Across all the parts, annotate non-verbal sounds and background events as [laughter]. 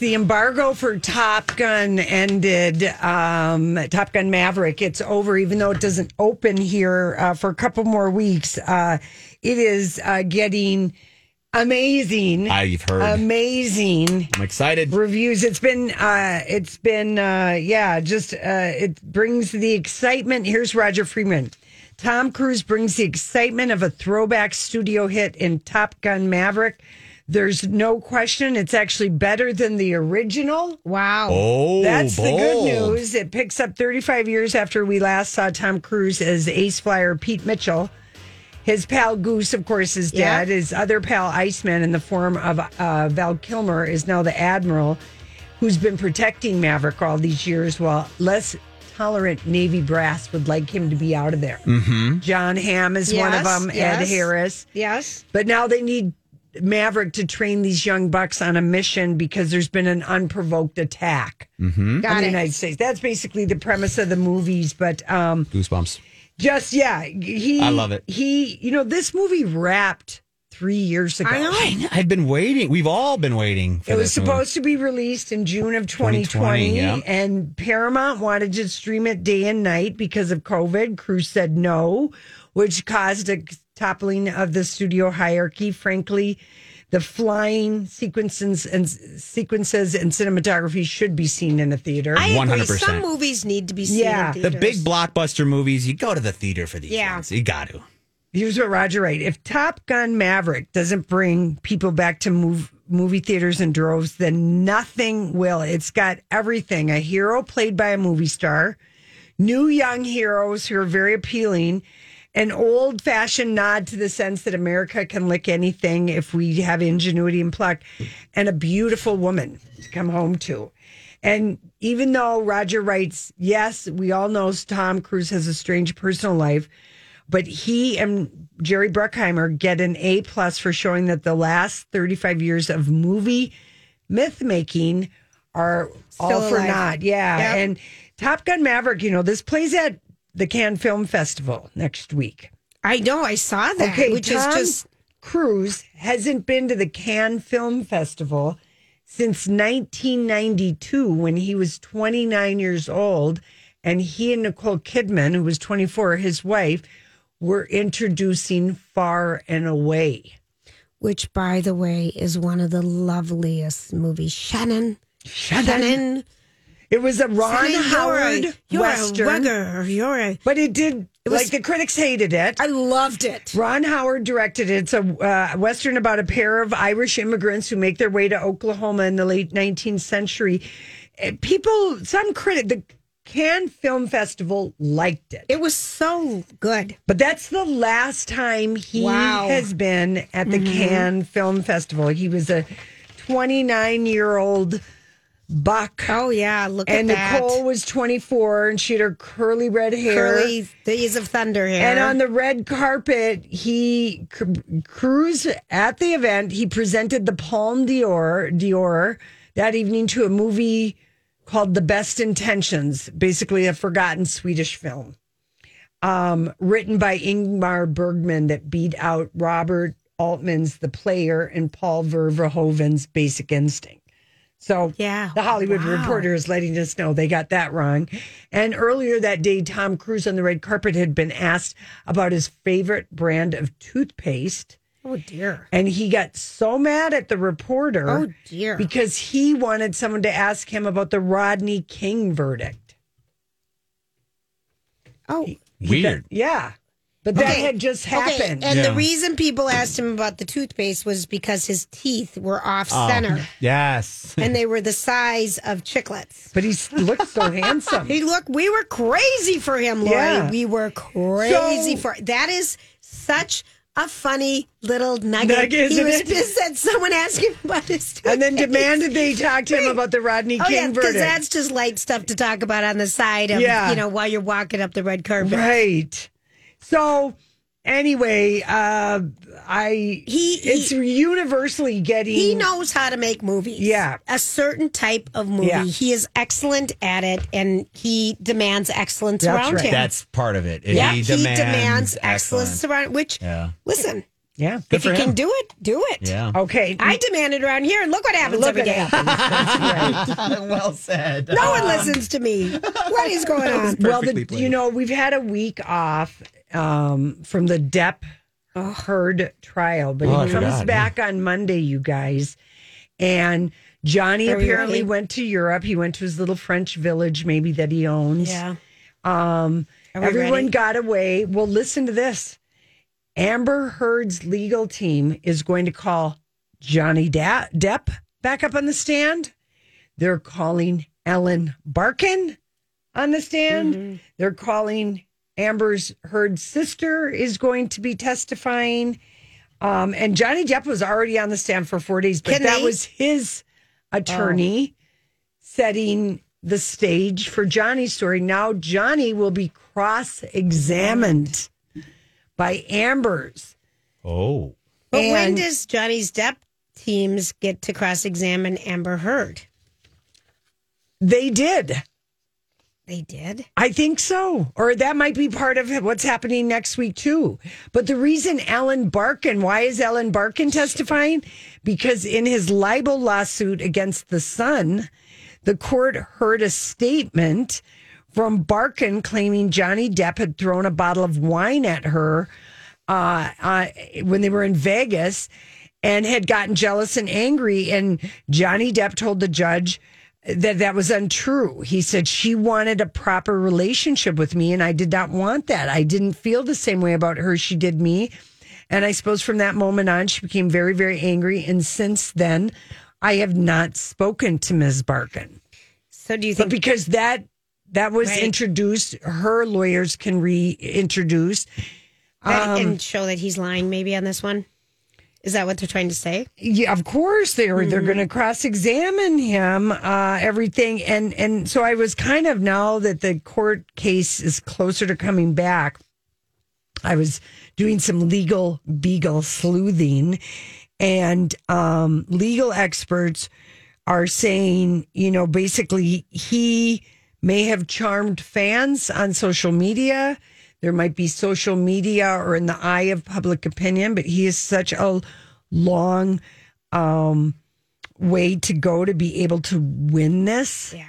The embargo for Top Gun ended. Um, Top Gun Maverick, it's over, even though it doesn't open here uh, for a couple more weeks. Uh, it is uh, getting amazing. I've heard. amazing I'm excited. reviews. It's been, uh, it's been, uh, yeah, just uh, it brings the excitement. Here's Roger Friedman. Tom Cruise brings the excitement of a throwback studio hit in Top Gun Maverick. There's no question it's actually better than the original. Wow. Oh, That's the good news. It picks up 35 years after we last saw Tom Cruise as ace flyer Pete Mitchell. His pal Goose, of course, is Yeah. dead. His other pal Iceman, in the form of uh, Val Kilmer, is now the admiral who's been protecting Maverick all these years, while less tolerant Navy brass would like him to be out of there. Mm-hmm. Jon Hamm is one of Yes, them. Ed. Harris. Yes. But now they need Maverick to train these young bucks on a mission because there's been an unprovoked attack Mm-hmm. Got in the it. United States. That's basically the premise of the movies. But um, Goosebumps. just yeah, he. I love it. He, you know, this movie wrapped three years ago. I know. I, I've been waiting. We've all been waiting. For It was this movie. supposed to be released in June of 2020, 2020, yeah. and Paramount wanted to stream it day and night because of COVID. Cruise said no, which caused a toppling of the studio hierarchy. Frankly, the flying sequences and sequences and cinematography should be seen in a theater. I agree. 100%. Some movies need to be seen Yeah. in The theaters. big blockbuster movies, you go to the theater for these Yeah. ones. You got to. Here's what Roger wrote. If Top Gun Maverick doesn't bring people back to move, movie theaters in droves, then nothing will. It's got everything a hero played by a movie star, new young heroes who are very appealing, an old fashioned nod to the sense that America can lick anything if we have ingenuity and pluck, and a beautiful woman to come home to. And even though Roger writes, yes, we all know Tom Cruise has a strange personal life, but he and Jerry Bruckheimer get an A plus for showing that the last 35 years of movie myth making are all Still for naught. Yeah. Yep. And Top Gun Maverick, you know, this plays at the Cannes Film Festival next week. I know. I saw that. Okay, which Tom is just Cruise hasn't been to the Cannes Film Festival since 1992 when he was 29 years old, and he and Nicole Kidman, who was 24, his wife, were introducing Far and Away. which, by the way, is one of the loveliest movies. Shannon. Shannon. It was a Ron Shannon, Howard you're a, you're western, a. You're a. but it did. was- like the critics hated it. I loved it. Ron Howard directed it. It's a uh, western about a pair of Irish immigrants who make their way to Oklahoma in the late 19th century. Uh, People, some critic, the Cannes Film Festival liked it, It was so good. but that's the last time he Wow. has been at the Cannes Film Festival. He was a 29 year old buck. Oh yeah, look And at that. And Nicole was 24 and she had her curly red hair. Curly Days of Thunder hair. And on the red carpet, he cru- cruised at the event. He presented the Palme d'Or, d'Or that evening to a movie called The Best Intentions, basically a forgotten Swedish film, um, written by Ingmar Bergman that beat out Robert Altman's The Player and Paul Verhoeven's Basic Instinct. So Yeah. the Hollywood Wow. Reporter is letting us know they got that wrong. And earlier that day, Tom Cruise on the red carpet had been asked about his favorite brand of toothpaste. oh dear. And he got so mad at the reporter. Oh, dear. Because he wanted someone to ask him about the Rodney King verdict. Oh, He Weird. got- yeah. But But that Okay. had just Okay, happened. and the reason people asked him about the toothpaste was because his teeth were off Oh. center Yes. and they were the size of chiclets. but he looked so [laughs] handsome. He looked, we were crazy for him, Lori. Yeah. We were crazy So- for that is such a funny little nugget. Nugget, he isn't was it? pissed that someone asked him [laughs] about his toothpaste. and then demanded they talk to him about the Rodney Oh King yeah, because verdict. that's just light stuff to talk about on the side of Yeah. you know while you're walking up the red carpet. Right. So anyway, uh I He- it's universally getting He knows how to make movies. Yeah. A certain type of movie. Yeah. He is excellent at it and he demands excellence That's around right. him. That's part of it. yeah, he he demands, demands, excellence. excellence around which Yeah. listen, Yeah. if you for can do it, do it. Yeah. Okay. I demand it around here and look what happens Look every what day. happens. That's [laughs] right. [laughs] well said. No one listens to me. What is going on? well, the, you know, we've had a week off um, from the Depp Heard trial, but Oh, he comes forgot, back on Monday, you guys. And Johnny Are apparently ready? went to Europe. He went to his little French village, maybe that he owns. Yeah. Um, everyone ready? got away. Well, listen to this. Amber Heard's legal team is going to call Johnny da- Depp back up on the stand. They're calling Ellen Barkin on the stand. Mm-hmm. They're calling Amber's Heard's sister is going to be testifying. Um, and Johnny Depp was already on the stand for four days, but Can that they- was his attorney setting the stage for Johnny's story. Now Johnny will be cross examined by Amber's. Oh. But when does Johnny's Depp teams get to cross examine Amber Heard? They did. They did. I think so. Or that might be part of what's happening next week, too. But the reason Ellen Barkin, why is Ellen Barkin testifying? Because in his libel lawsuit against the Sun, the court heard a statement from Barkin claiming Johnny Depp had thrown a bottle of wine at her uh, uh, when they were in Vegas and had gotten jealous and angry. And Johnny Depp told the judge that that was untrue. He said she wanted a proper relationship with me, and I did not want that. I didn't feel the same way about her she did me. And I suppose from that moment on, she became very, very angry. And since then, I have not spoken to Ms. Barkin. So do you But think because that that was Right. introduced, her lawyers can reintroduce. Um, and show that he's lying maybe on this one? Is that what they're trying to say? Yeah, of course they're Mm-hmm. they're going to cross examine him, uh, everything, and and so I was kind of now that the court case is closer to coming back. I was doing some legal beagle sleuthing, and um, legal experts are saying, you know, basically he may have charmed fans on social media. There might be social media or in the eye of public opinion, but he is such a long um, way to go to be able to win this. Yeah.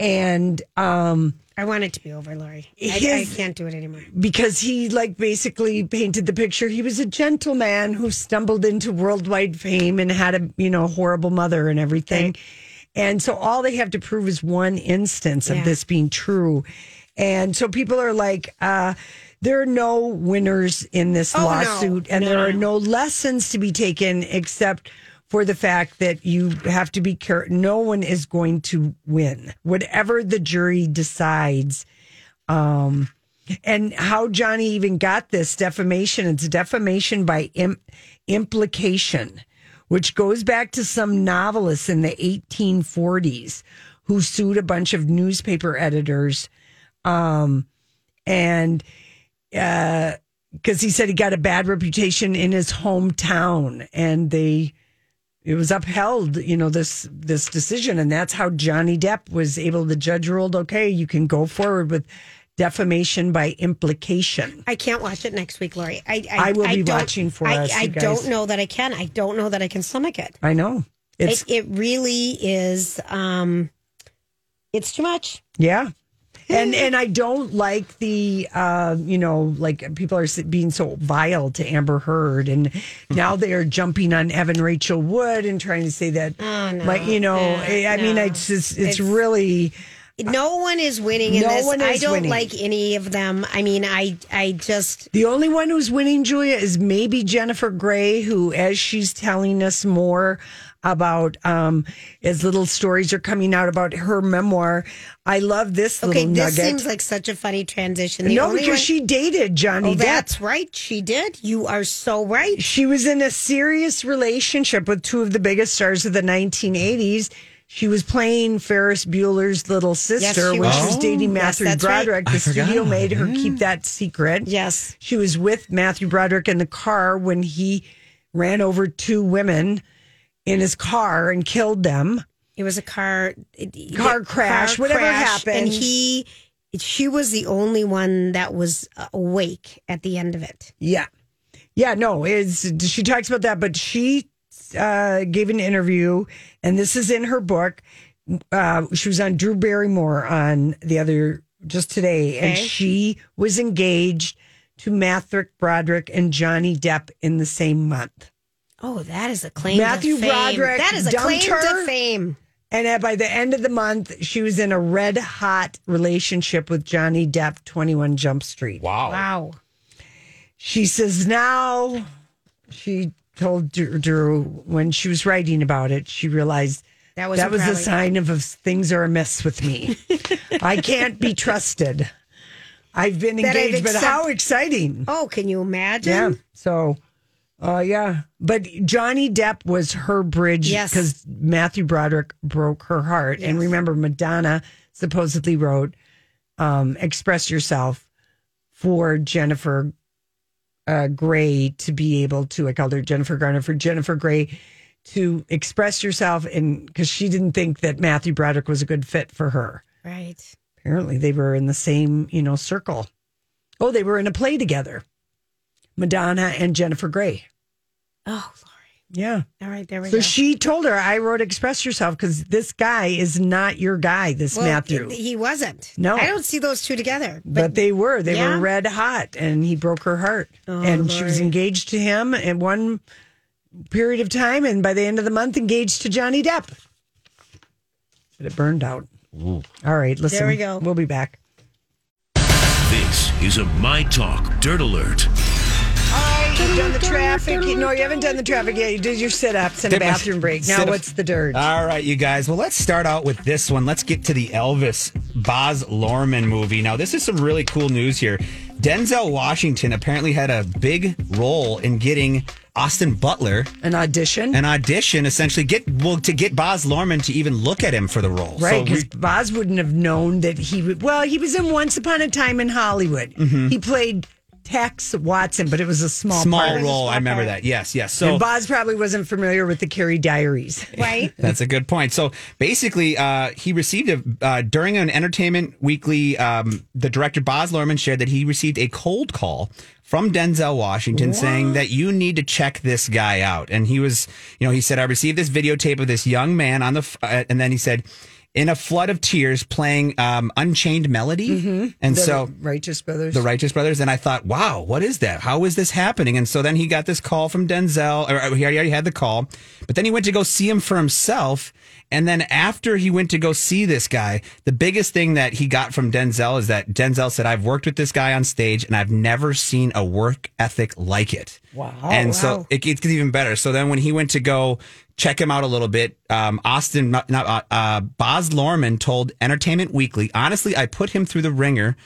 And um, I want it to be over, Lori. I, I can't do it anymore. because he like basically painted the picture he was a gentleman who stumbled into worldwide fame and had a you know horrible mother and everything and so all they have to prove is one instance of Yeah. this being true and so people are like uh there are no winners in this Oh, no. lawsuit and No, there are no. no lessons to be taken except for the fact that you have to be careful no one is going to win whatever the jury decides um and how Johnny even got this defamation. It's defamation by Im- implication, which goes back to some novelists in the 1840s who sued a bunch of newspaper editors. Um, and because he said he got a bad reputation in his hometown and they it was upheld you know this this decision and that's how johnny depp was able the judge ruled okay you can go forward with defamation by implication I can't watch it next week, Lori. I I, I will be don't- watching for I, us, I don't know that I can. I don't know that I can stomach it. i know it's It, it really is. Um, it's too much. Yeah. [laughs] And and I don't like the uh, you know like people are being so vile to Amber Heard and now they are jumping on Evan Rachel Wood and trying to say that Oh, no. like you know I mean no. it's just, it's, It's- really No one is winning in No this. one I don't winning. like any of them. I mean, I I just The only one who's winning, Julia, is maybe Jennifer Grey, who, as she's telling us more about, um, as little stories are coming out about her memoir. I love this okay. little This nugget. seems like such a funny transition. The no, because one- she dated Johnny Oh, Depp. that's right. She did. You are so right. She was in a serious relationship with two of the biggest stars of the 1980s. She was playing Ferris Bueller's little sister she when was. she was dating Yes, Matthew right. Broderick. The studio made her that. keep that secret. Yes. She was with Matthew Broderick in the car when he ran over two women in his car and killed them. It was a car Car crash, whatever happened. and he. She was the only one that was awake at the end of it. Yeah. Yeah, no, it's she talks about that, but she uh, gave an interview, and this is in her book. Uh, she was on Drew Barrymore on the other just today, and she was engaged to Matthew Broderick and Johnny Depp in the same month. Oh, that is a claim. Matthew to fame. Broderick That is a claim her. to fame. And by the end of the month, she was in a red hot relationship with Johnny Depp, 21 Jump Street. Wow. Wow. She says now, she told Drew, Drew when she was writing about it, she realized That was that was a sign of, of things are amiss with me. [laughs] I can't be trusted. I've been That I've engaged, but how exciting. Oh, can you imagine? Yeah. So, uh, yeah. But Johnny Depp was her bridge Yes. because Matthew Broderick broke her heart. And remember, Madonna supposedly wrote um, Express Yourself for Jennifer uh, Grey to be able to, I called her Jennifer Garner, for Jennifer Grey to express yourself. And because she didn't think that Matthew Broderick was a good fit for her. Right. Apparently, they were in the same, you know, circle. Oh, they were in a play together. Madonna and Jennifer Grey. Oh, Lori. Yeah. All right, there we So go. So she told her, I wrote Express Yourself because this guy is not your guy, this Well, Matthew. He wasn't. No. I don't see those two together. but, they were. They Yeah. were red hot and he broke her heart. Oh, and she was engaged to him in one period of time. And by the end of the month, engaged to Johnny Depp. But it burned out. All right. Listen. There we go. We'll be back. This is a My Talk Dirt Alert. All right, you've done the traffic. No, you haven't done the traffic yet. You did your sit ups and a Did my bathroom break. Now, sit-ups. what's the dirt? All right, you guys. Well, let's start out with this one. Let's get to the Elvis Baz Luhrmann movie. Now, this is some really cool news here. Denzel Washington apparently had a big role in getting Austin Butler An audition? an audition, essentially get well to get Baz Luhrmann to even look at him for the role. Right, So because we- Baz wouldn't have known that he would. Well, he was in Once Upon a Time in Hollywood. Mm-hmm. He played Tex Watson, but it was a small, small part. role. I remember that. Yes, yes. So and Baz probably wasn't familiar with the Carrie Diaries. [laughs] [laughs] right. That's a good point. So basically, uh, he received a uh, during an Entertainment Weekly. Um, the director Baz Luhrmann shared that he received a cold call from Denzel Washington saying that you need to check this guy out. And he was, you know, he said, I received this videotape of this young man on the, f- uh, and then he said, in a flood of tears, playing um, Unchained Melody. And so Righteous Brothers. the Righteous Brothers, and I thought, wow, what is that? How is this happening? And so then he got this call from Denzel, or he already had the call, but then he went to go see him for himself. And then after he went to go see this guy, the biggest thing that he got from Denzel is that Denzel said, I've worked with this guy on stage and I've never seen a work ethic like it. Wow. And so Wow. it gets even better. So then when he went to go check him out a little bit, um, Austin, not, not, uh, uh, Baz Luhrmann told Entertainment Weekly, honestly, I put him through the ringer,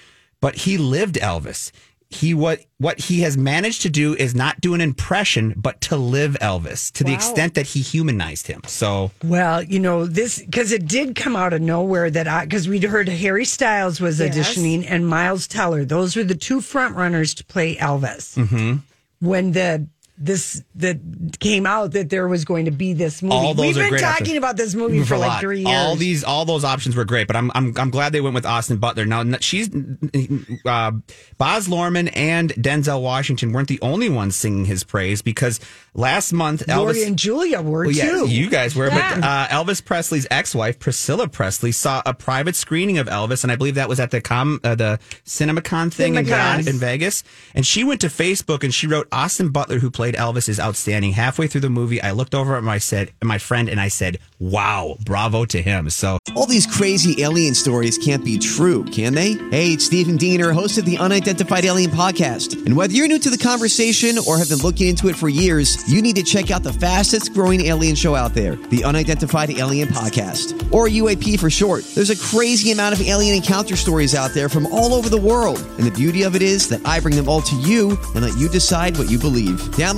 but he lived Elvis. He what what he has managed to do is not do an impression, but to live Elvis to the extent that he humanized him. So Well, you know, this because it did come out of nowhere that I because we'd heard Harry Styles was Yes. auditioning and Miles Teller. Those were the two front runners to play Elvis. Mm-hmm. When the this that came out that there was going to be this movie. All those We've been talking options. about this movie for, like three years. All these, all those options were great, but I'm, I'm, I'm glad they went with Austin Butler. Now, she's, uh, Baz Luhrmann and Denzel Washington weren't the only ones singing his praise because last month Lori Elvis. and Julia were Well, yeah, too. you guys were, Yeah. but uh, Elvis Presley's ex-wife Priscilla Presley saw a private screening of Elvis, and I believe that was at the com, uh, the CinemaCon thing in, CinemaCon. in Vegas. And she went to Facebook and she wrote Austin Butler, who plays played Elvis is outstanding. Halfway through the movie, I looked over at my said my friend and I said, "Wow, bravo to him." So All these crazy alien stories can't be true, can they? Hey, it's Stephen Diener, host of the Unidentified Alien Podcast. And whether you're new to the conversation or have been looking into it for years, you need to check out the fastest growing alien show out there, the Unidentified Alien Podcast, or UAP for short. There's a crazy amount of alien encounter stories out there from all over the world. And the beauty of it is that I bring them all to you and let you decide what you believe. Download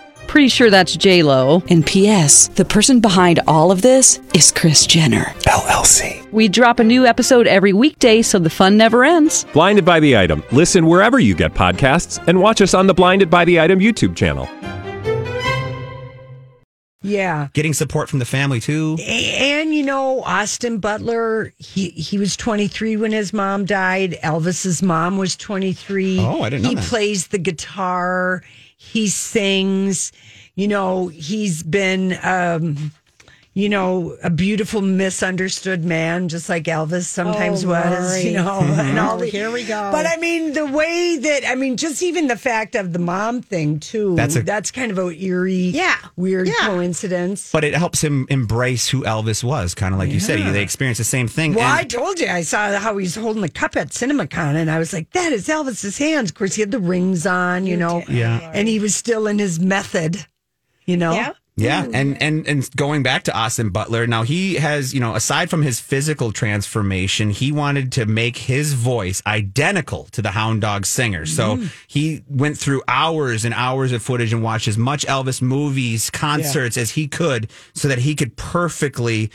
Pretty sure that's J Lo. And P.S. The person behind all of this is Kris Jenner LLC. We drop a new episode every weekday, so the fun never ends. Blinded by the item. Listen wherever you get podcasts, and watch us on the Blinded by the Item YouTube channel. Yeah. getting support from the family too. And you know, Austin Butler, he he was 23 when his mom died. Elvis's mom was 23. Oh, I didn't know He that. plays the guitar, he sings. You know, he's been um you know, a beautiful misunderstood man, just like Elvis sometimes Oh, was, you Lori. know, [laughs] and mm-hmm. all the, Here we go. But I mean, the way that I mean, just even the fact of the mom thing too. That's a- that's kind of a eerie, Yeah. weird Yeah. coincidence. But it helps him embrace who Elvis was, kind of like you said. They experienced the same thing. Well, And- I told you I saw how he's holding the cup at CinemaCon, and I was like, "That is Elvis's hands." Of course, he had the rings on, you know, Yeah. and he was still in his method, you know. Yeah. Yeah, hmm. and and and going back to Austin Butler, now he has, you know, aside from his physical transformation, he wanted to make his voice identical to the Hound Dog singer. So hmm. he went through hours and hours of footage and watched as much Elvis movies, concerts as he could, so that he could perfectly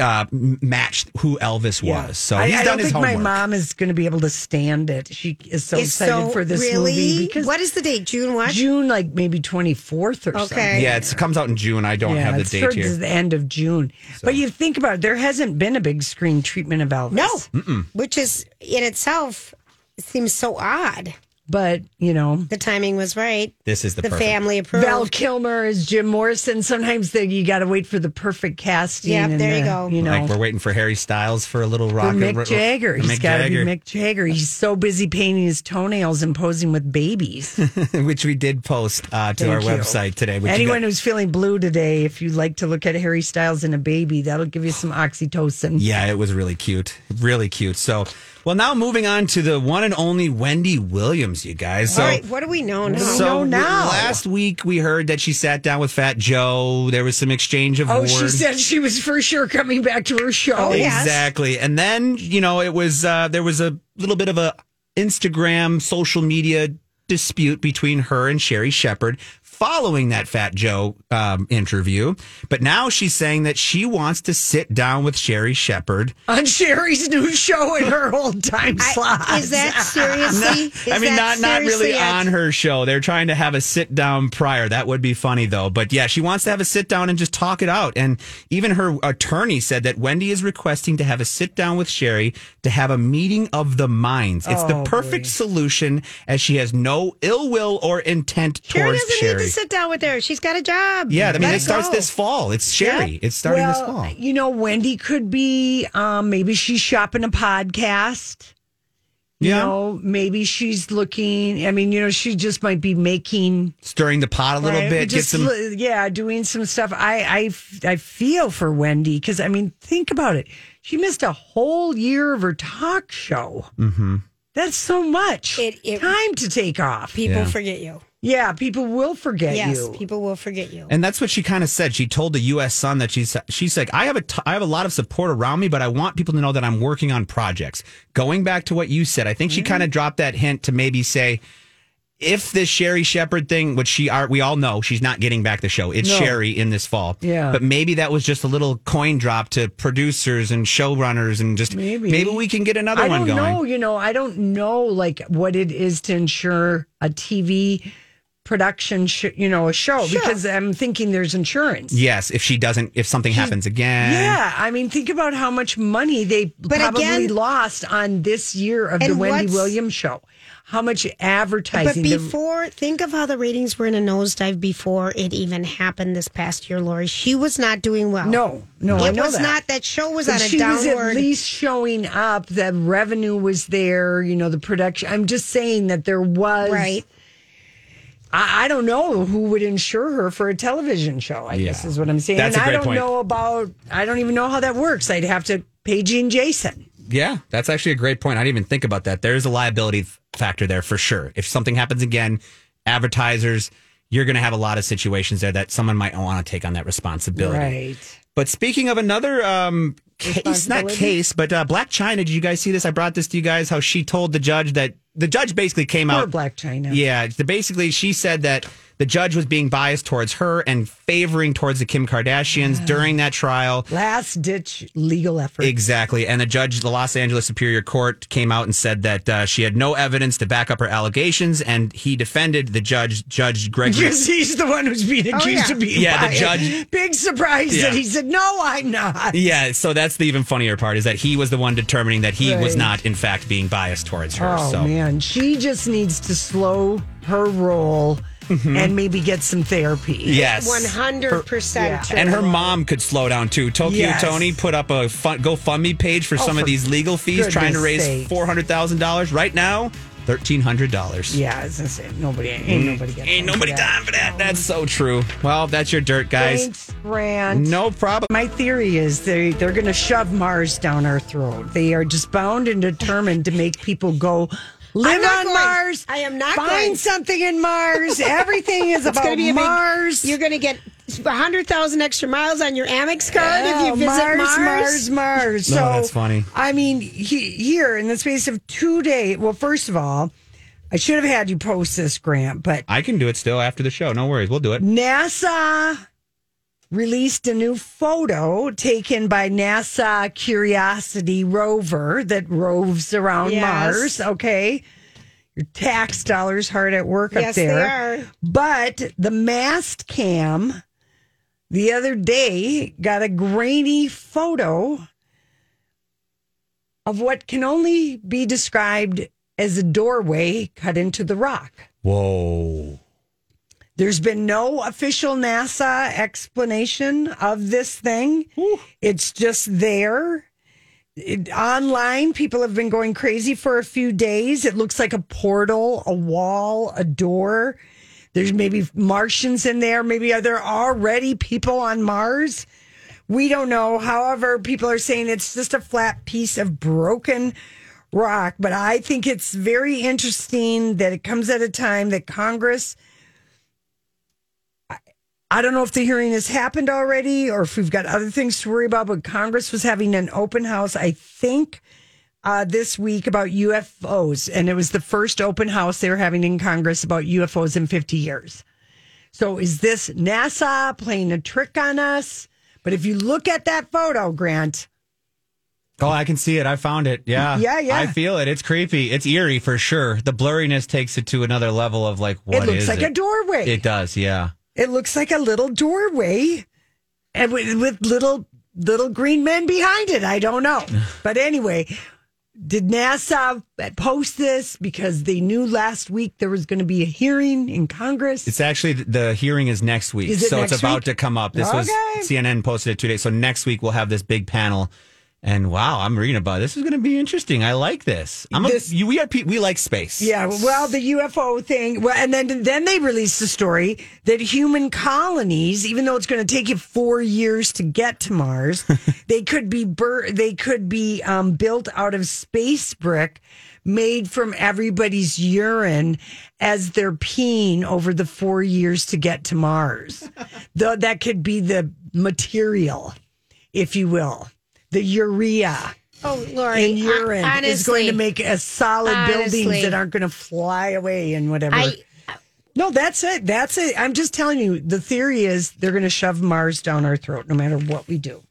uh, match who Elvis was. So I, he's I done don't his think homework. my mom is going to be able to stand it. She is so It's excited so for this really. movie because what is the date? June what? June, like maybe twenty fourth or something. Yeah, it comes out in June. I don't have the it's date towards here. the end of June. But you think about it, there hasn't been a big screen treatment of Elvis. No, which is in itself seems so odd. But you know, The timing was right. This is the, The perfect. family approved. Val Kilmer is Jim Morrison. Sometimes the, you got to wait for the perfect casting. Yep, and there you the- go. You know, Like we're waiting for Harry Styles for a little for rock. Mick ro- Jagger. for He's Mick got to be Jagger. Mick Jagger. He's so busy painting his toenails and posing with babies. [laughs] which we did post uh, to Thank our you. website today. Which Anyone got- who's feeling blue today, if you'd like to look at Harry Styles and a baby, that'll give you some oxytocin. yeah, it was really cute, really cute. So, well, now moving on to the one and only Wendy Williams, you guys. So, All right, what do we know now? so know now? last week we heard that she sat down with Fat Joe. There was some exchange of Oh, words. she said she was for sure coming back to her show. Oh, yes. Exactly. And then, you know, it was uh there was a little bit of a Instagram social media dispute between her and Sherri Shepherd following that Fat Joe um, interview. But now she's saying that she wants to sit down with Sherri Shepherd. On Sherri's new show in her old time slot. I, is that [laughs] seriously? [laughs] Is I mean, not not really a- on her show. They're trying to have a sit down prior. That would be funny though. But yeah, she wants to have a sit down and just talk it out. And even her attorney said that Wendy is requesting to have a sit down with Sherri to have a meeting of the minds. It's the Oh, perfect boy. solution as she has no ill will or intent Sherri towards doesn't Sherri. Need to sit down with her. She's got a job. yeah, I mean, Let it starts this fall. It's Sherri. It's starting this fall. You know, Wendy could be um, maybe she's shopping a podcast. You Yeah. know, maybe she's looking. I mean, you know, she just might be making Stirring the pot a little right, bit. Get just some. yeah, doing some stuff. I, I, I feel for Wendy because I mean, think about it. She missed a whole year of her talk show. Mm-hmm. That's so much It- it- time to take off. People Yeah. forget you. Yeah, people will forget Yes, you. people will forget you. And that's what she kind of said. She told the U.S. Sun that she's she's like, I have a t- I have a lot of support around me, but I want people to know that I'm working on projects. Going back to what you said, I think she kind of mm-hmm. dropped that hint to maybe say, if this Sherri Shepherd thing, which she are, we all know she's not getting back the show. It's No. Sherri in this fall. Yeah. but maybe that was just a little coin drop to producers and showrunners, and just Maybe. maybe we can get another one. I one don't going. know. You know, I don't know like what it is to ensure a TV production, sh- you know, a show Sure. because I'm thinking there's insurance. Yes, if she doesn't, if something happens again. Yeah, I mean, think about how much money they probably again- lost on this year of the Wendy Williams show. How much But advertising? the- before, think of how the ratings were in a nosedive before it even happened this past year, Lori. She was not doing well. no, no, I it know was that. not. That show was But on a she was at least showing up. The revenue was there. You know, the production. I'm just saying that there was. right. I, I don't know who would insure her for a television show. I guess Yeah. is what I'm saying. That's and a I great don't point. know about. I don't even know how that works. I'd have to pay Gene Jason. Yeah, that's actually a great point. I didn't even think about that. There's a liability f- factor there for sure. If something happens again, advertisers, you're going to have a lot of situations there that someone might want to take on that responsibility. Right. But speaking of another um, case, not case, but uh, Blac Chyna, did you guys see this? I brought this to you guys. How she told the judge that the judge basically came Poor out. Blac Chyna. Yeah, the- basically she said that the judge was being biased towards her and favoring towards the Kim Kardashians during that trial. Last ditch legal effort. Exactly. And the judge, the Los Angeles Superior Court, came out and said that uh, she had no evidence to back up her allegations, and he defended the judge, Judge Gregory. Because he's the one who's being accused yeah. of being Yeah, the judge- Big surprise Yeah. that he said, "No, I'm not." Yeah, so that's the even funnier part is that he was the one determining that he was not, in fact, being biased towards her. Oh so man, she just needs to slow her roll and maybe get some therapy. yes, One hundred percent. And her mom could slow down too. Tokyo Yes. Tony put up a fun, GoFundMe page for Oh, some of these legal fees, trying to raise sake. four hundred thousand dollars. Right now, thirteen hundred dollars. Yeah, I was nobody ain't nobody got Mm. Ain't nobody for that. time for that. That's so true. Well, that's your dirt, guys. Thanks, Grant. No problem. My theory is they they're going to shove Mars down our throat. They are just bound and determined to make people go live on going. Mars. I am not find going. something in Mars. Everything is [laughs] about going to be a big- Mars. you're going to get hundred thousand extra miles on your Amex card if you Oh, visit Mars, Mars. Mars, Mars. No, So that's funny. I mean, he, here in the space of two days. Well, first of all, I should have had you post this, Grant, but I can do it still after the show. No worries. We'll do it. NASA released a new photo taken by NASA Curiosity rover that roves around Yes. Mars. Okay. Your tax dollars hard at work up Yes, there. they are. But the Mastcam the other day got a grainy photo of what can only be described as a doorway cut into the rock. Whoa. There's been no official NASA explanation of this thing. It's just there. It, online, people have been going crazy for a few days. It looks like a portal, a wall, a door. There's maybe Martians in there. Maybe are there already people on Mars? We don't know. However, people are saying it's just a flat piece of broken rock. But I think it's very interesting that it comes at a time that Congress I don't know if the hearing has happened already or if we've got other things to worry about, but Congress was having an open house, I think, uh, this week about UFOs. And it was the first open house they were having in Congress about UFOs in 50 years. So is this NASA playing a trick on us? But if you look at that photo, Grant, Oh, I can see it. I found it. Yeah. [laughs] Yeah, yeah. I feel it. It's creepy. It's eerie for sure. The blurriness takes it to another level of like, what it looks like it? a doorway. It does. Yeah. It looks like a little doorway, and with, with little little green men behind it. I don't know, [laughs] but anyway, did NASA post this because they knew last week there was going to be a hearing in Congress? It's actually the hearing is next week, Is it so it's about week? to come up. This was CNN posted it today, so next week we'll have this big panel. And wow, I'm reading about it. this. Is going to be interesting. I like this. I'm This- a, we are we like space. Yeah, well, the UFO thing. Well, and then then they released the story that human colonies, even though it's going to take you four years to get to Mars, [laughs] they could be bur- they could be um, built out of space brick made from everybody's urine as they're peeing over the four years to get to Mars. [laughs] Though that could be the material, if you will, the urea Oh, Lori, in urine hon- is going to make a solid buildings that aren't going to fly away and whatever. I no, that's it. That's it. I'm just telling you. The theory is they're going to shove Mars down our throat no matter what we do.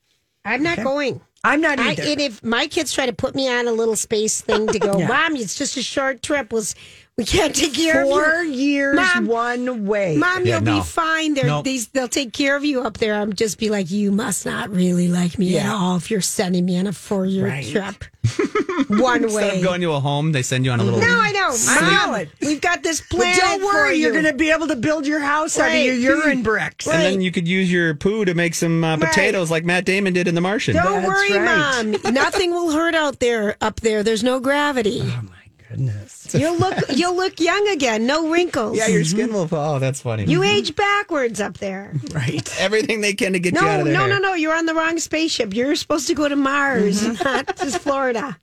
I'm not going. I'm not I, either. and if my kids try to put me on a little space thing to go, [laughs] Yeah. mom, it's just a short trip. Was We can't take care Four of you. years Mom, one way. Mom, Yeah, you'll no. be fine. They're, Nope. these, they'll take care of you up there. I'm just be like, you must not really like me at all if you're sending me on a four year Right. trip. [laughs] One Instead way. Instead of going to a home, they send you on a little. no, I know. I know Mom, we've got this but plan. don't worry, for you're going to be able to build your house out of your urine bricks. And then you could use your poo to make some uh, Right. potatoes like Matt Damon did in The Martian. Don't That's worry, right. Mom. Nothing will hurt out there. Up there, there's no gravity. Oh my goodness. [laughs] You'll look. You'll look young again. No wrinkles. yeah, your skin will. Fall. Oh, that's funny. You age backwards up there. Right. [laughs] everything they can to get you out No, of there. no, no, no. You're on the wrong spaceship. You're supposed to go to Mars, Mm-hmm. [laughs] not just Florida.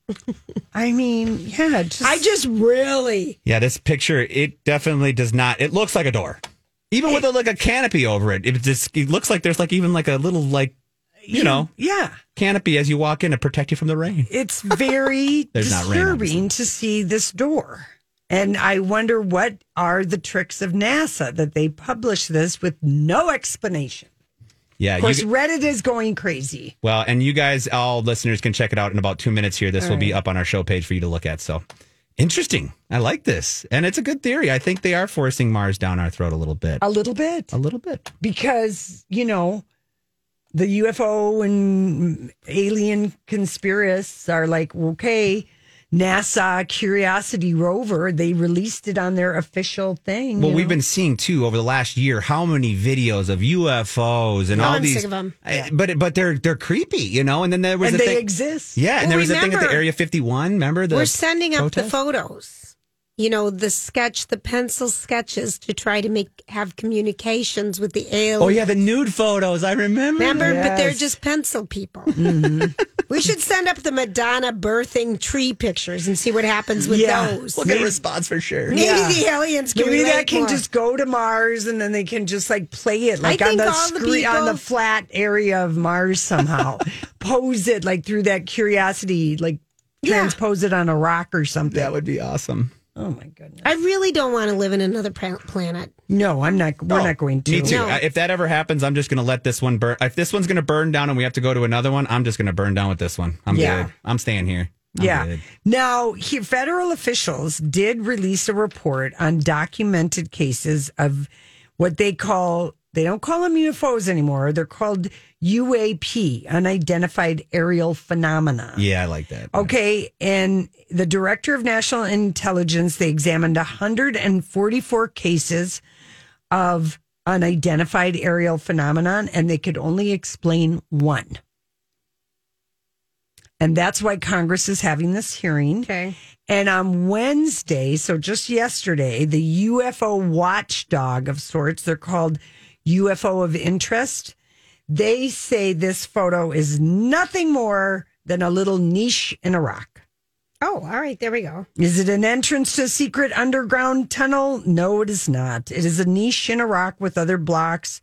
I mean, yeah. Just, I just really. Yeah, this picture it definitely does not. It looks like a door, even with a, like a canopy over it. It just it looks like there's like even like a little like you know yeah. canopy as you walk in to protect you from the rain. It's very [laughs] There's not rain, disturbing to see this door. And I wonder what are the tricks of NASA that they publish this with no explanation. Yeah, Of course, you, Reddit is going crazy. well, and you guys, all listeners, can check it out in about two minutes here. This will be up on our show page for you to look at. So interesting. I like this, and it's a good theory. I think they are forcing Mars down our throat a little bit. A little bit. A little bit. Because, you know, the UFO and alien conspiracists are like, okay, NASA Curiosity rover, they released it on their official thing. Well, you we've know? been seeing too over the last year how many videos of UFOs and Oh, all I'm these. sick of 'em. I- but but they're they're creepy, you know. And then there was and a they thing. exist. Yeah, and Well, there was a thing at the Area 51. Remember the We're sending up protest? the photos. You know, the sketch, the pencil sketches to try to make have communications with the aliens. Oh yeah, the nude photos. I remember. Remember, but they're just pencil people. [laughs] Mm-hmm. we should send up the Madonna birthing tree pictures and see what happens with Yeah. those. We'll get a response for sure. Maybe Yeah. the aliens can Maybe that can more. just go to Mars and then they can just like play it like on the all the screen on the flat area of Mars somehow. [laughs] Pose it like through that curiosity, like Yeah. transpose it on a rock or something. That would be awesome. Oh my goodness. I really don't want to live in another planet. No, I'm not we're Oh, not going to. Me too. No. If that ever happens, I'm just going to let this one burn. If this one's going to burn down and we have to go to another one, I'm just going to burn down with this one. I'm Yeah. good. I'm staying here. I'm yeah. good. Now, he, federal officials did release a report on documented cases of what they call, they don't call them UFOs anymore. They're called UAP, unidentified aerial phenomena. Yeah, I like that. Okay. And the director of national intelligence, they examined 144 cases of unidentified aerial phenomenon, and they could only explain one. And that's why Congress is having this hearing. Okay. And on Wednesday, so just yesterday, the UFO watchdog of sorts, they're called UFO of interest. They say this photo is nothing more than a little niche in a rock. Oh, all right. There we go. Is it an entrance to a secret underground tunnel? No, it is not. It is a niche in a rock with other blocks,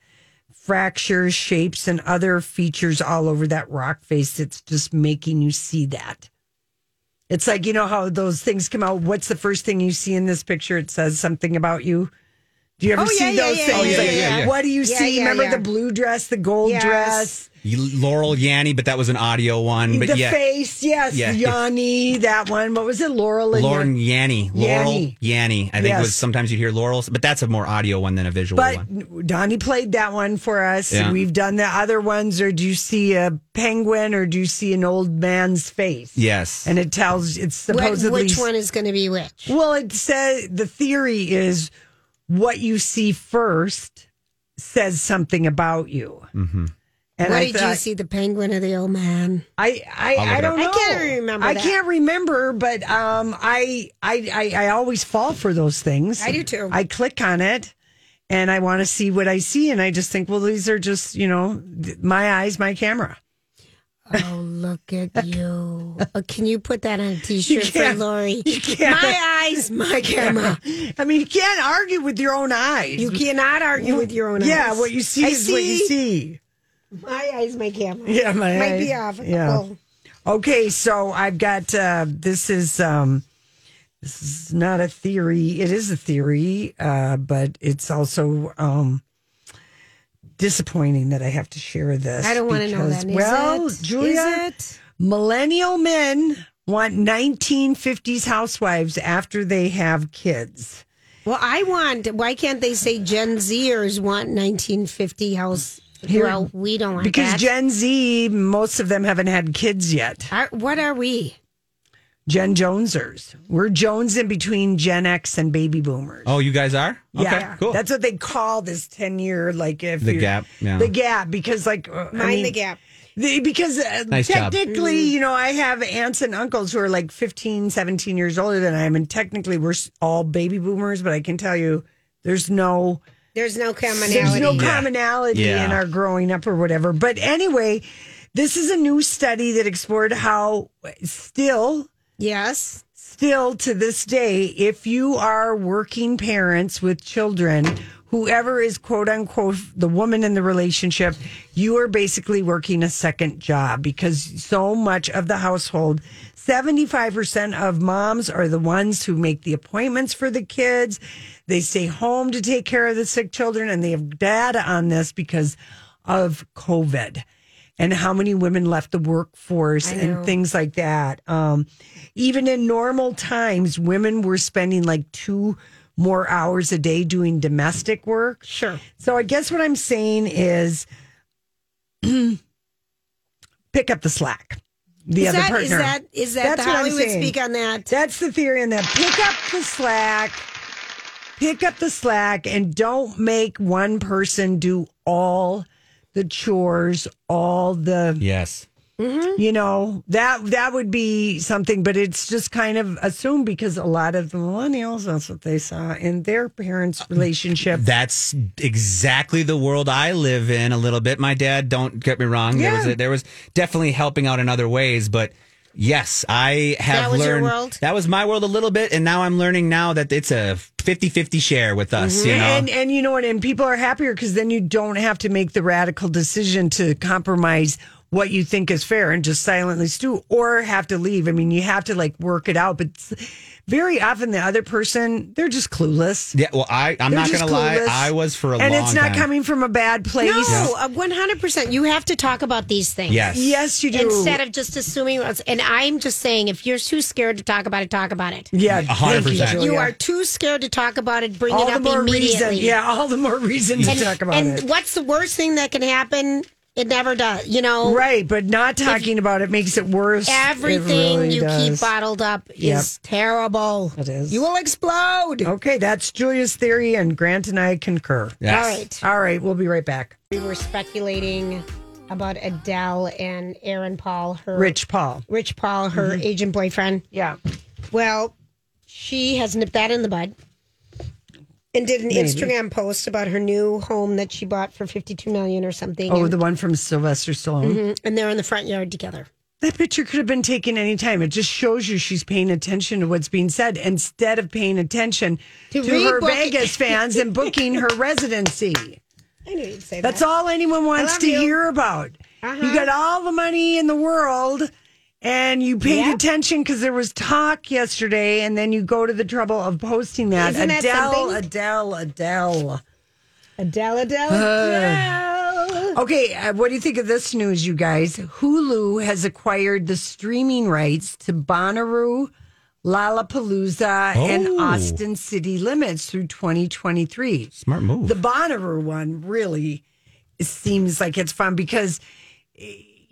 fractures, shapes, and other features all over that rock face. It's just making you see that. It's like, you know how those things come out. What's the first thing you see in this picture? It says something about you. Do you ever Oh, see yeah, those yeah, things? yeah, Like, yeah, yeah, yeah. What do you Yeah, see? yeah, Remember yeah. the blue dress, the gold Yes. dress? Laurel Yanny, but that was an audio one. But the yeah, face, yes. Yeah. Yanny, that one. What was it? Laurel and Lauren Yanny. Laurel Yanni. Yanny. I think Yes. was sometimes you'd hear Laurel's, but that's a more audio one than a visual But one. Donnie played that one for us. Yeah. We've done the other ones. Or do you see a penguin or do you see an old man's face? Yes. And it tells, it's What, supposedly. which one is going to be which? Well, it says the theory is what you see first says something about you. Mm-hmm. And what I did you see? The penguin or the old man? I I, I'll look I it don't know. I can't remember I that. can't remember, but um, I, I I I always fall for those things. I do too. I click on it, and I want to see what I see, and I just think, well, these are just you know th- my eyes, my camera. Oh, look at [laughs] you. Uh, can you put that on a t shirt for Lori? you can't. My eyes, my [laughs] camera. I mean, you can't argue with your own eyes. You cannot argue with your own eyes. yeah, what you see I is what you see. My eyes, my camera. Yeah, my Might eyes. be off. Yeah. Oh. Okay, so I've got uh this is um this is not a theory. It is a theory, uh, but it's also um disappointing that I have to share this. I don't want to know that. Is well, it? Julia, Is it? millennial men want 1950s housewives after they have kids. Well, I want. Why can't they say Gen Zers want 1950 house? Here- well, we don't want because that. Gen Z, most of them haven't had kids yet. Are- what are we? Gen Jonesers. We're Jones in between Gen X and baby boomers. Oh, you guys are? Okay, yeah, cool. That's what they call this 10 year, like if The gap, yeah. The gap, because like, uh, I Mind mean, the gap. the- because uh, Nice job. technically, you know, I have aunts and uncles who are like 15, 17 years older than I am. And technically, we're all baby boomers, but I can tell you there's no. There's no commonality. There's no Yeah. commonality Yeah. in our growing up or whatever. But anyway, this is a new study that explored how still yes. still to this day, if you are working parents with children, whoever is quote unquote the woman in the relationship, you are basically working a second job because so much of the household, 75% of moms are the ones who make the appointments for the kids. They stay home to take care of the sick children, and they have data on this because of COVID and how many women left the workforce and things like that. Um, even in normal times, women were spending like two more hours a day doing domestic work. Sure. So I guess what I'm saying is [clears throat] pick up the slack. The is other that, partner. Is that is that That's the Hollywood speak on that? That's the theory in that. Pick up the slack. Pick up the slack and don't make one person do all the chores, all the yes. Mm-hmm. you know that that would be something but it's just kind of assumed because a lot of the millennials that's what they saw in their parents uh, relationship That's exactly the world I live in a little bit. My dad, don't get me wrong, there was a, there was definitely helping out in other ways, but yes, I have That was your learned world? that was my world a little bit and now I'm learning now that it's a 50-50 share with us, you mm-hmm. know. and and you know what and people are happier because then you don't have to make the radical decision to compromise what you think is fair and just silently stew or have to leave i mean you have to like work it out but very often the other person they're just clueless yeah, well, I I'm They're not going to lie. I was for a long time. and it's not time. coming from a bad place No, uh, one hundred percent. You have to talk about these things. Yes. yes you do Instead of just assuming, and I'm just saying, if you're too scared to talk about it, talk about it. yeah hundred thank you, percent. You are too scared to talk about it. Bring all it the up more immediately. reason yeah all the more reason to And, talk about and it And what's the worst thing that can happen? It never does. You know, Right, but not talking about it makes it worse. It everything really you does. keep bottled up Yep. is terrible. It is. You will explode. Okay, that's Julia's theory, and Grant and I concur. Yes. All right. All right, we'll be right back. We were speculating about Adele and Aaron Paul, her Rich Paul. Rich Paul, her mm-hmm. agent boyfriend. Yeah. Well, she has nipped that in the bud and did an Instagram post about her new home that she bought for 52 million or something. Oh, and, the one from Sylvester Stallone. Mhm. and they're in the front yard together. That picture could have been taken anytime. It just shows you she's paying attention to what's being said instead of paying attention To to, her Vegas fans and booking her residency. [laughs] I knew you'd say That's that. That's all anyone wants to you. hear about. Uh-huh. You got all the money in the world and you paid Yep. attention because there was talk yesterday, and then you go to the trouble of posting that. Isn't that Adele, something? Adele, Adele. Adele, Adele, Adele. Okay, uh, what do you think of this news, you guys? Hulu has acquired the streaming rights to Bonnaroo, Lollapalooza, and Oh. Austin City Limits through 2023. Smart move. The Bonnaroo one really seems like it's fun because,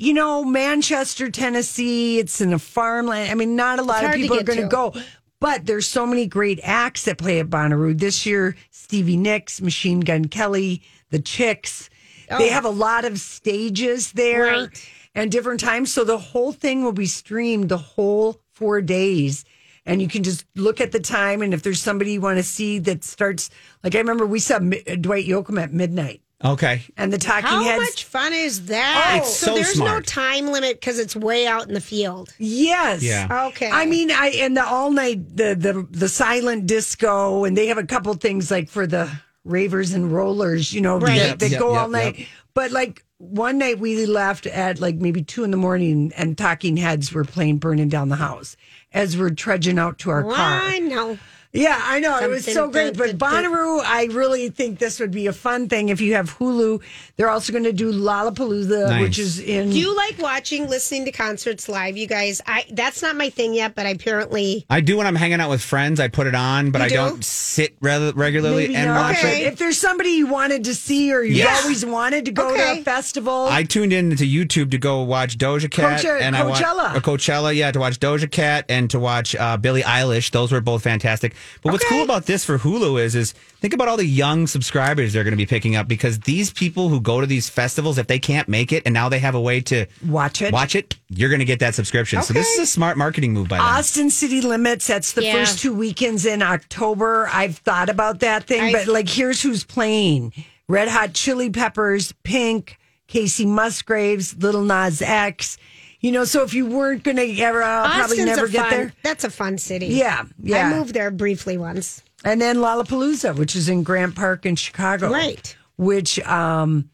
you know, Manchester, Tennessee, it's in a farmland. I mean, not a lot of people are going to go. But there's so many great acts that play at Bonnaroo. This year, Stevie Nicks, Machine Gun Kelly, The Chicks. They have a lot of stages there Oh. Right. and different times. So the whole thing will be streamed the whole four days. And you can just look at the time. And if there's somebody you want to see that starts, like I remember we saw Dwight Yoakam at midnight Okay. and the Talking heads. How Heads. much fun is that? Oh, it's so there's no time limit because it's way out in the field. Yes. Yeah. Okay. I mean, I and the all night the the the silent disco, and they have a couple things like for the ravers and rollers, you know, Right. that, Yep, that yep, go yep, all night. yep. But like one night we left at like maybe two in the morning, and Talking Heads were playing "Burning Down the House" as we're trudging out to our car. I know. Yeah, I know. it was so great. But that- Bonnaroo, I really think this would be a fun thing if you have Hulu. They're also going to do Lollapalooza, Nice. which is in. Do you like watching, listening to concerts live, you guys? I that's not my thing yet, but I apparently I do when I'm hanging out with friends. I put it on, but You I do? not sit re- regularly Maybe and not, watch Okay. it. If there's somebody you wanted to see or you Yes. always wanted to go to a festival, I tuned in to YouTube to go watch Doja Cat Coache- and I watched Coachella. uh, Coachella, yeah, to watch Doja Cat and to watch uh, Billie Eilish. Those were both fantastic. But what's cool about this for Hulu is, is think about all the young subscribers they're going to be picking up because these people who go to these festivals, if they can't make it and now they have a way to watch it. watch it, you're going to get that subscription. So this is a smart marketing move by them. Austin City Limits, that's the Yeah. first two weekends in October. I've thought about that thing, I- but like, here's who's playing Red Hot Chili Peppers, Pink, Kacey Musgraves, Lil Nas X. You know, so if you weren't going to ever, I'll probably Austin's never a get fun, there. That's a fun city. Yeah, yeah. I moved there briefly once. And then Lollapalooza, which is in Grant Park in Chicago. Right. Which um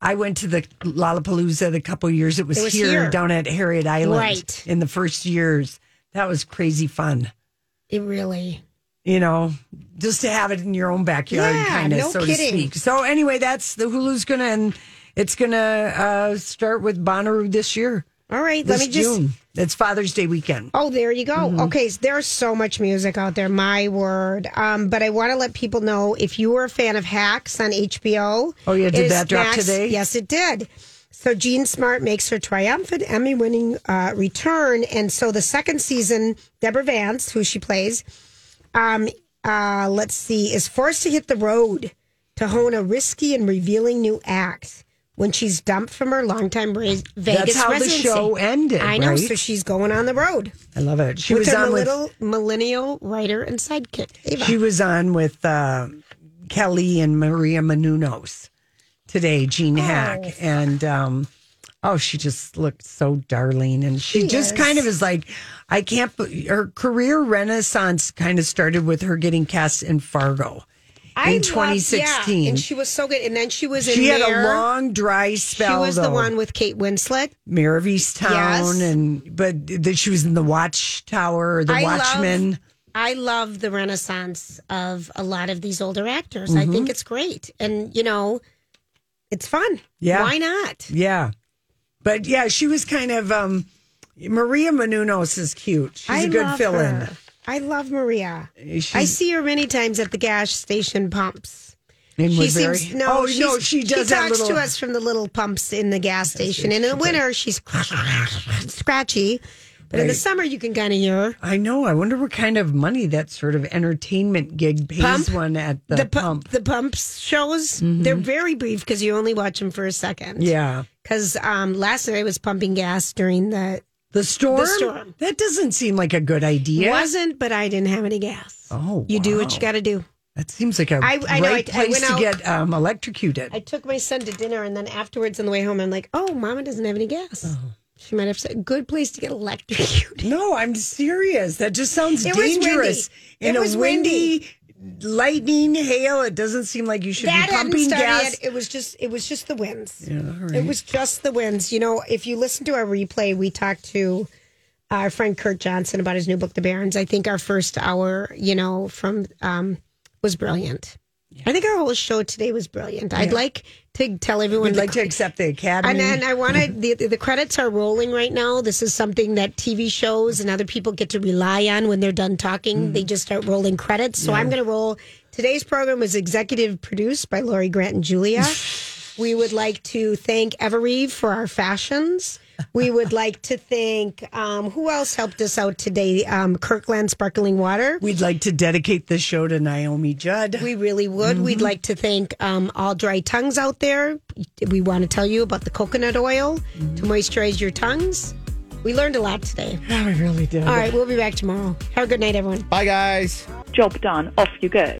I went to the Lollapalooza the couple years it was, It was here, here. down at Harriet Island Right. in the first years. That was crazy fun. It really. You know, just to have it in your own backyard, Yeah, kind of, no so to kidding. speak. So anyway, that's the Hulu's gonna and it's gonna uh start with Bonnaroo this year. All right, let me just. June. It's Father's Day weekend. Oh, there you go. Mm-hmm. Okay, so there's so much music out there. My word. Um, but I want to let people know if you were a fan of Hacks on HBO. Oh, yeah, did that drop Max- today? Yes, it did. So Jean Smart makes her triumphant Emmy-winning uh, return, and so the second season, Deborah Vance, who she plays, um, uh, let's see, is forced to hit the road to hone a risky and revealing new act when she's dumped from her longtime ra- Vegas how the show ended, I know, right? so she's going on the road I love it. She with was on with little millennial writer and sidekick, Ava. She was on with uh, Kelly and Maria Menounos today, Jean Hack. And um, oh, she just looked so darling. And she, She just is. kind of is like, I can't, her career renaissance kind of started with her getting cast in Fargo I in loved- 2016. yeah, and she was so good. And then she was in she had there. a long dry spell. She was the one with Kate Winslet. Mare of Easttown, Yes. and but that she was in the Watchtower, or the I Watchmen. Love, I love the renaissance of a lot of these older actors. Mm-hmm. I think it's great, and you know, it's fun. Yeah. why not? Yeah. But yeah, she was kind of um Maria Menounos is cute. She's I a good fill in. I love Maria. She's- I see her many times at the gas station pumps. She Woodbury. seems no. oh no, she does that talks little. to us from the little pumps in the gas station. And in the winter, she's scratchy, but in the summer, you can kind of hear her. I know. I wonder what kind of money that sort of entertainment gig pays Pump? one at the, the pu- pump. The pumps shows they're very brief because you only watch them for a second. Yeah. Because um, last night I was pumping gas during the The storm? The storm. That doesn't seem like a good idea. wasn't, but I didn't have any gas. Oh, You do what you got to do. That seems like a I- I know, great I- I place went to out- get um, electrocuted. I took my son to dinner, and then afterwards on the way home, I'm like, "Oh, Mama doesn't have any gas." Oh. She might have said, "Good place to get electrocuted." no, I'm serious. That just sounds It was dangerous. windy. In It a was windy, lightning, hail, it doesn't seem like you should that be pumping gas. It was just, it was just the winds. Yeah, right. It was just the winds. You know, if you listen to our replay, we talked to our friend Kurt Johnson about his new book, The Barons. I think our first hour, you know, from um, was brilliant. I think our whole show today was brilliant. I'd like to tell everyone We'd like to accept the Academy. And then I [laughs] wanted the the credits are rolling right now. This is something that TV shows and other people get to rely on when they're done talking. Mm. They just start rolling credits. So I'm going to roll. Today's program was executive produced by Lori Grant and Julia. [laughs] we would like to thank Evereve for our fashions. [laughs] We would like to thank um, who else helped us out today? Um, Kirkland Sparkling Water. We'd like to dedicate the show to Naomi Judd. We really would. We'd like to thank um, all dry tongues out there. We want to tell you about the coconut oil to moisturize your tongues. We learned a lot today. Yeah, we really did. All right, we'll be back tomorrow. Have a good night, everyone. Bye, guys. Job done. Off you go.